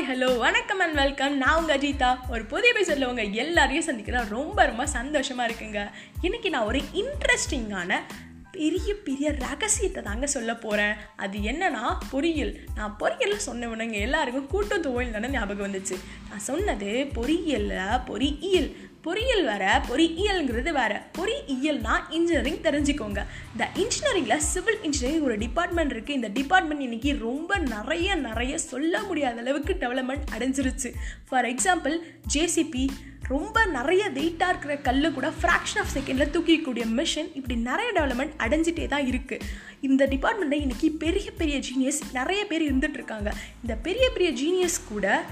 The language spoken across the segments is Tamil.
ஹாய் ஹலோ வணக்கம் அண்ட் வெல்கம் நான் உங்கள் அஜிதா. ஒரு புதிய எபிசோடில் உங்கள் எல்லாரையும் சந்திக்கிறேன். ரொம்ப ரொம்ப சந்தோஷமாக இருக்குங்க. இன்றைக்கி நான் ஒரு இன்ட்ரெஸ்டிங்கான பெரிய பெரிய ரகசியத்தை தாங்க சொல்ல போகிறேன் அது என்னன்னா பொறியியல். நான் பொறியியலில் சொன்னவனுங்க எல்லாருக்கும் கூட்டம் தொழில் தானே ஞாபகம் வந்துச்சு. நான் சொன்னது பொறியியலில் பொறியியல். பொறியியல் வேற பொறியியல்ங்கிறது வேற. பொறியியல்னா இன்ஜினியரிங் தெரிஞ்சுக்கோங்க. இந்த இன்ஜினியரிங்கில் சிவில் இன்ஜினியரிங் ஒரு டிபார்ட்மெண்ட் இருக்குது இந்த டிபார்ட்மெண்ட் இன்னைக்கு ரொம்ப நிறைய நிறைய சொல்ல முடியாத அளவுக்கு டெவலப்மெண்ட் அடைஞ்சிருச்சு. ஃபார் எக்ஸாம்பிள் ஜேசிபி ரொம்ப நிறைய வெயிட்டாக இருக்கிற கல் கூட ஃப்ராக்ஷன் ஆஃப் செகண்டில் தூக்கிக்கூடிய மிஷின் இப்படி நிறைய டெவலப்மெண்ட் அடைஞ்சிட்டே தான் இருக்குது இந்த டிபார்ட்மெண்ட்டில் இன்றைக்கி பெரிய பெரிய ஜீனியஸ் நிறைய பேர் இருந்துட்டு இருக்காங்க. இந்த பெரிய பெரிய ஜீனியஸ் கூட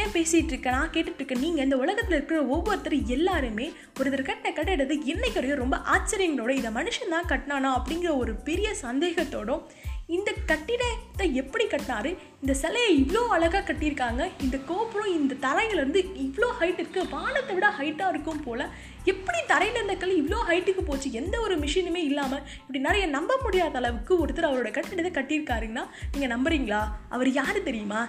ஏன் பேசிகிட்டு இருக்க? நான் கேட்டுட்டு நீங்கள் இந்த உலகத்தில் இருக்கிற ஒவ்வொருத்தரும் எல்லாருமே ஒருத்தர் கட்ட கட்டிடது இன்னைக்கு வரையும் ரொம்ப ஆச்சரியங்களோட இதை மனுஷன் தான் கட்டினானா அப்படிங்கிற ஒரு பெரிய சந்தேகத்தோடும் இந்த கட்டிடத்தை எப்படி கட்டினாரு? இந்த சிலையை இவ்வளோ அழகாக கட்டியிருக்காங்க. இந்த கோபுரம் இந்த தரையிலேருந்து இவ்வளோ ஹைட் இருக்குது வானத்தை விட ஹைட்டாக இருக்கும் போல். எப்படி தரையில் இருந்த கல் இவ்வளோ ஹைட்டுக்கு போச்சு? எந்த ஒரு மிஷினுமே இல்லாமல் இப்படி நிறைய நம்ப முடியாத அளவுக்கு ஒருத்தர் அவரோட கட்டிடத்தை கட்டியிருக்காருங்கன்னா நீங்கள் நம்புறீங்களா? அவர் யார் தெரியுமா?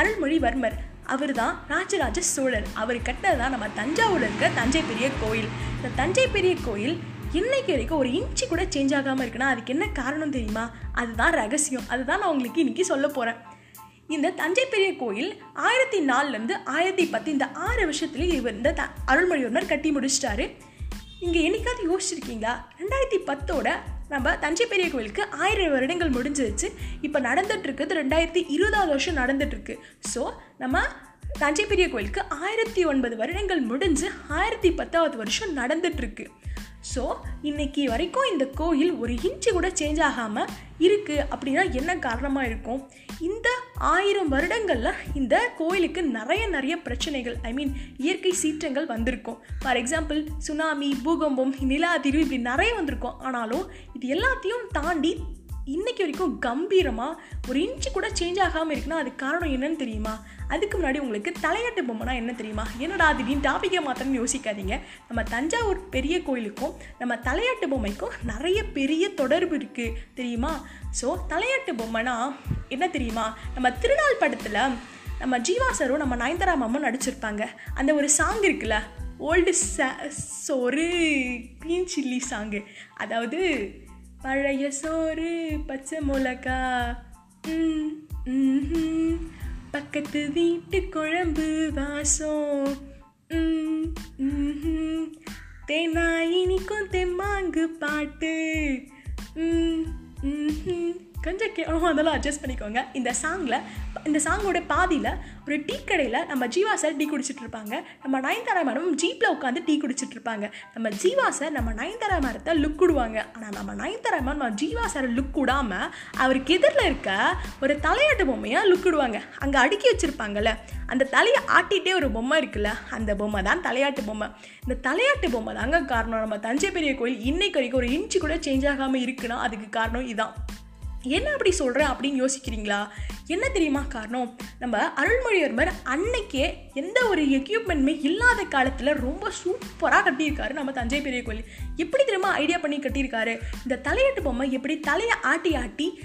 அருள்மொழிவர்மர். அவர் தான் ராஜராஜ சோழர் அவர் கட்டினது தான் நம்ம தஞ்சாவூரில் இருக்க தஞ்சை பெரிய கோயில். இந்த தஞ்சை பெரிய கோயில் இன்னைக்கு வரைக்கும் ஒரு இன்ச்சு கூட சேஞ்ச் ஆகாமல் இருக்குன்னா அதுக்கு என்ன காரணம் தெரியுமா? அதுதான் ரகசியம். அதுதான் நான் உங்களுக்கு இன்னைக்கு சொல்ல போகிறேன் இந்த தஞ்சை பெரிய கோயில் ஆயிரத்தி நாலுலேருந்து ஆயிரத்தி பத்து இந்த ஆறு வருஷத்துலேயும் இவர் இந்த த அருள்மொழிவர்மர் கட்டி முடிச்சிட்டாரு. இங்கே என்னைக்காவது யோசிச்சிருக்கீங்களா? ரெண்டாயிரத்தி பத்தோட நம்ம தஞ்சை பெரிய கோயிலுக்கு ஆயிரம் வருடங்கள் முடிஞ்சிருச்சு. இப்போ நடந்துகிட்ருக்குது ரெண்டாயிரத்தி இருபதாவது வருஷம் நடந்துட்டு ஸோ நம்ம தஞ்சை பெரிய கோயிலுக்கு ஆயிரத்தி ஒன்பது வருடங்கள் முடிஞ்சு ஆயிரத்தி பத்தாவது வருஷம் நடந்துகிட்ருக்கு ஸோ இன்னைக்கு வரைக்கும் இந்த கோயில் ஒரு இன்ச்சு கூட சேஞ்ச் ஆகாமல் இருக்குது அப்படின்னா என்ன காரணமாக இருக்கும்? இந்த ஆயிரம் வருடங்களில் இந்த கோயிலுக்கு நிறைய நிறைய பிரச்சனைகள் ஐ மீன் இயற்கை சீற்றங்கள் வந்திருக்கும். ஃபார் எக்ஸாம்பிள் சுனாமி பூகம்பம் நில அதிர்வு இப்படி நிறைய வந்திருக்கும். ஆனாலும் இது எல்லாத்தையும் தாண்டி இன்னைக்கு வரைக்கும் கம்பீரமாக ஒரு இன்ச்சு கூட சேஞ்ச் ஆகாமல் இருக்குன்னா அதுக்கு காரணம் என்னன்னு தெரியுமா? அதுக்கு முன்னாடி உங்களுக்கு தலையாட்டு பொம்மைனா என்ன தெரியுமா? என்னடா திடீர்னு டாபிக்கை மாத்திரம்னு யோசிக்காதீங்க. நம்ம தஞ்சாவூர் பெரிய கோயிலுக்கும் நம்ம தலையாட்டு பொம்மைக்கும் நிறைய பெரிய தொடர்பு இருக்குது தெரியுமா? ஸோ தலையாட்டு பொம்மைனா என்ன தெரியுமா? நம்ம திருநாள் படத்தில் நம்ம ஜீவா சரும் நம்ம நயன்தாரா மாமும் நடிச்சிருப்பாங்க. அந்த ஒரு சாங் இருக்குல்ல ஓல்டு சோறு க்ரீன் சில்லி சாங்கு அதாவது பழைய சோறு பச்சை மிளகா ம், பக்கத்து வீட்டு குழம்பு வாசம் தேனாயினிக்கும் தெம்மாங்கு பாட்டு ம், கொஞ்சம் கேவலமாக அதெல்லாம் அட்ஜஸ்ட் பண்ணிக்கோங்க. இந்த சாங்கில் இந்த சாங்கோட பாதியில் ஒரு டீ கடையில் நம்ம ஜீவா சார் டீ குடிச்சிட்டு இருப்பாங்க. நம்ம நயன்தாரா மேடம் ஜீப்பில் உட்காந்து டீ குடிச்சிட்டு இருப்பாங்க. நம்ம ஜீவா சார் நம்ம நயன்தாரா மேடத்தை லுக் விடுவாங்க ஆனால் நம்ம நயன்தாரா மேம் நம்ம ஜீவா சார் லுக் விடாமல் அவருக்கு எதிரில் இருக்க ஒரு தலையாட்டு பொம்மையாக லுக் விடுவாங்க அங்கே அடுக்கி வச்சுருப்பாங்கல்ல அந்த தலையை ஆட்டிகிட்டே ஒரு பொம்மை இருக்குல்ல அந்த பொம்மை தான் தலையாட்டு பொம்மை. இந்த தலையாட்டு பொம்மை தாங்க காரணம். நம்ம தஞ்சை பெரிய கோயில் இன்னைக்கு வரைக்கும் ஒரு இன்ச்சு கூட சேஞ்ச் ஆகாமல் இருக்குன்னா அதுக்கு காரணம் இதான். என்ன அப்படி சொல்கிறேன் அப்படின்னு யோசிக்கிறீங்களா? என்ன தெரியுமா காரணம்? நம்ம அருள்மொழிவர்மர் அன்னைக்கே எந்த ஒரு எக்யூப்மெண்ட்டுமே இல்லாத காலத்தில் ரொம்ப சூப்பராக கட்டியிருக்காரு நம்ம தஞ்சை பெரிய கோயில். எப்படி தெரியுமா ஐடியா பண்ணி கட்டியிருக்காரு? இந்த தலையட்டு பொம்மை எப்படி தலையை ஆட்டி ஆட்டி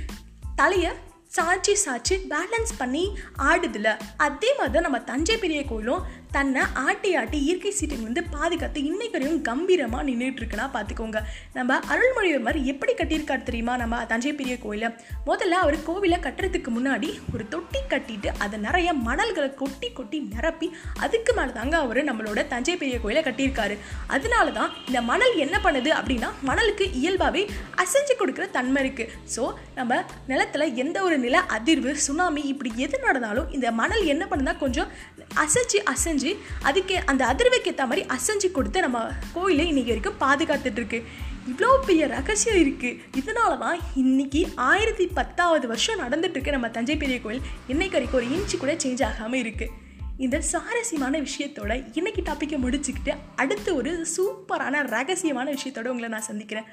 தலையை சாய்ச்சி சாய்ச்சி பேலன்ஸ் பண்ணி ஆடுதில்ல அதே மாதிரி தான் நம்ம தஞ்சை பெரிய கோயிலும் தன்னை ஆட்டி ஆட்டி இயற்கை சீட்டிலிருந்து பாதுகாத்து இன்னைக்கு வரையும் கம்பீரமாக நின்றுட்டுருக்குன்னா பார்த்துக்கோங்க நம்ம அருள்மொழிவர்மர் எப்படி கட்டியிருக்காரு தெரியுமா? நம்ம தஞ்சை பெரிய கோயிலை. முதல்ல அவர் கோவிலை கட்டுறதுக்கு முன்னாடி ஒரு தொட்டி கட்டிட்டு அதை நிறைய மணல்களை கொட்டி கொட்டி நிரப்பி அதுக்கு மேலே தாங்க அவர் நம்மளோட தஞ்சை பெரிய கோயிலை கட்டியிருக்காரு. அதனால தான் இந்த மணல் என்ன பண்ணுது அப்படின்னா மணலுக்கு இயல்பாகவே அசைஞ்சு கொடுக்குற தன்மை இருக்குது ஸோ நம்ம நிலத்தில் எந்த ஒரு நில அதிர்வு சுனாமி இப்படி எது நடந்தாலும் இந்த மணல் என்ன பண்ணுதா கொஞ்சம் அசைச்சு அசைஞ்சு அதுக்கு அந்த அதிர்வுக்கு ஏற்ற மாதிரி அசைஞ்சு கொடுத்து நம்ம கோயிலை இன்னைக்கு வரைக்கும் பாதுகாத்துட்ருக்கு இவ்வளோ பெரிய ரகசியம் இருக்குது இதனால தான் இன்னைக்கு ஆயிரத்தி பத்தாவது வருஷம் நடந்துட்டுருக்கு நம்ம தஞ்சை பெரிய கோயில். இன்னைக்கு வரைக்கும் ஒரு இன்ச்சு கூட சேஞ்ச் ஆகாமல் இருக்குது இந்த சுவாரஸ்யமான விஷயத்தோட இன்னைக்கு டாப்பிக்கை முடிச்சுக்கிட்டு அடுத்து ஒரு சூப்பரான ரகசியமான விஷயத்தோட உங்களை நான் சந்திக்கிறேன்.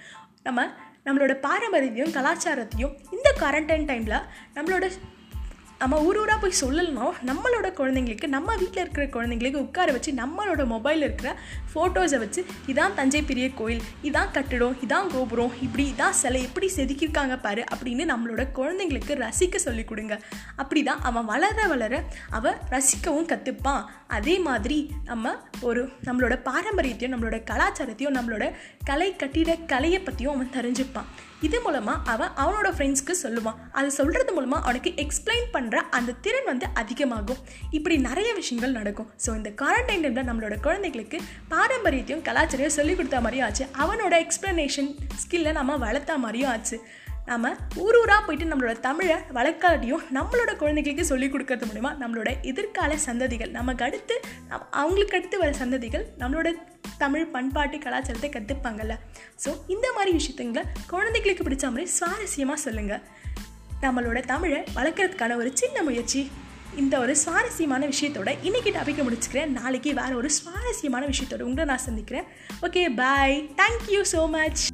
நம்ம நம்மளோட பாரம்பரியத்தையும் கலாச்சாரத்தையும் இந்த குவாரண்டைன் டைமில் நம்மளோட நம்ம ஊர் ஊராக போய் சொல்லலாம் நம்மளோட குழந்தைங்களுக்கு நம்ம வீட்டில் இருக்கிற குழந்தைங்களுக்கு உட்கார வச்சு நம்மளோட மொபைலில் இருக்கிற ஃபோட்டோஸை வச்சு இதான் தஞ்சை பெரிய கோயில் இதான் கட்டிடம் இதான் கோபுரம் இப்படி இதான் சிலை எப்படி செதுக்கியிருக்காங்க பாரு அப்படின்னு நம்மளோட குழந்தைங்களுக்கு ரசிக்க சொல்லிக் கொடுங்க. அப்படி தான் அவன் வளர வளர அவன் ரசிக்கவும் கற்றுப்பான் அதே மாதிரி நம்ம ஒரு நம்மளோட பாரம்பரியத்தையும் நம்மளோட கலாச்சாரத்தையும் நம்மளோட கலை கட்டிட கலையை பற்றியும் அவன் தெரிஞ்சுப்பான். இது மூலமாக அவன் அவனோட ஃப்ரெண்ட்ஸ்க்கு சொல்லுவான் அதை சொல்கிறது மூலமாக அவனுக்கு எக்ஸ்பிளைன் பண்ணுற அந்த திறன் வந்து அதிகமாகும். இப்படி நிறைய விஷயங்கள் நடக்கும். ஸோ இந்த குவாரண்டைன் டைமில் நம்மளோட குழந்தைகளுக்கு பாரம்பரியத்தையும் கலாச்சாரையும் சொல்லிக் கொடுத்த மாதிரியும் ஆச்சு. அவனோட எக்ஸ்ப்ளனேஷன் ஸ்கில்லை நம்ம வளர்த்த மாதிரியும் ஆச்சு. நம்ம ஊர் ஊராக போயிட்டு நம்மளோட தமிழை வளர்க்காட்டியும் நம்மளோட குழந்தைகளுக்கு சொல்லிக் கொடுக்கறது மூலிமா நம்மளோட எதிர்கால சந்ததிகள் நமக்கு அடுத்து நம் அவங்களுக்கு அடுத்து வர சந்ததிகள் நம்மளோட தமிழ் பண்பாட்டு கலாச்சாரத்தை கற்றுப்பாங்கல்ல ஸோ இந்த மாதிரி விஷயத்துங்களை குழந்தைகளுக்கு பிடிச்ச மாதிரி சுவாரஸ்யமாக சொல்லுங்கள் நம்மளோட தமிழை வளர்க்குறதுக்கான ஒரு சின்ன முயற்சி. இந்த ஒரு சுவாரஸ்யமான விஷயத்தோட இன்னைக்கு டாபிக்கை முடிச்சுக்கிறேன். நாளைக்கு வேறு ஒரு சுவாரஸ்யமான விஷயத்தோட உங்களை நான் சந்திக்கிறேன். Okay bye thank you so much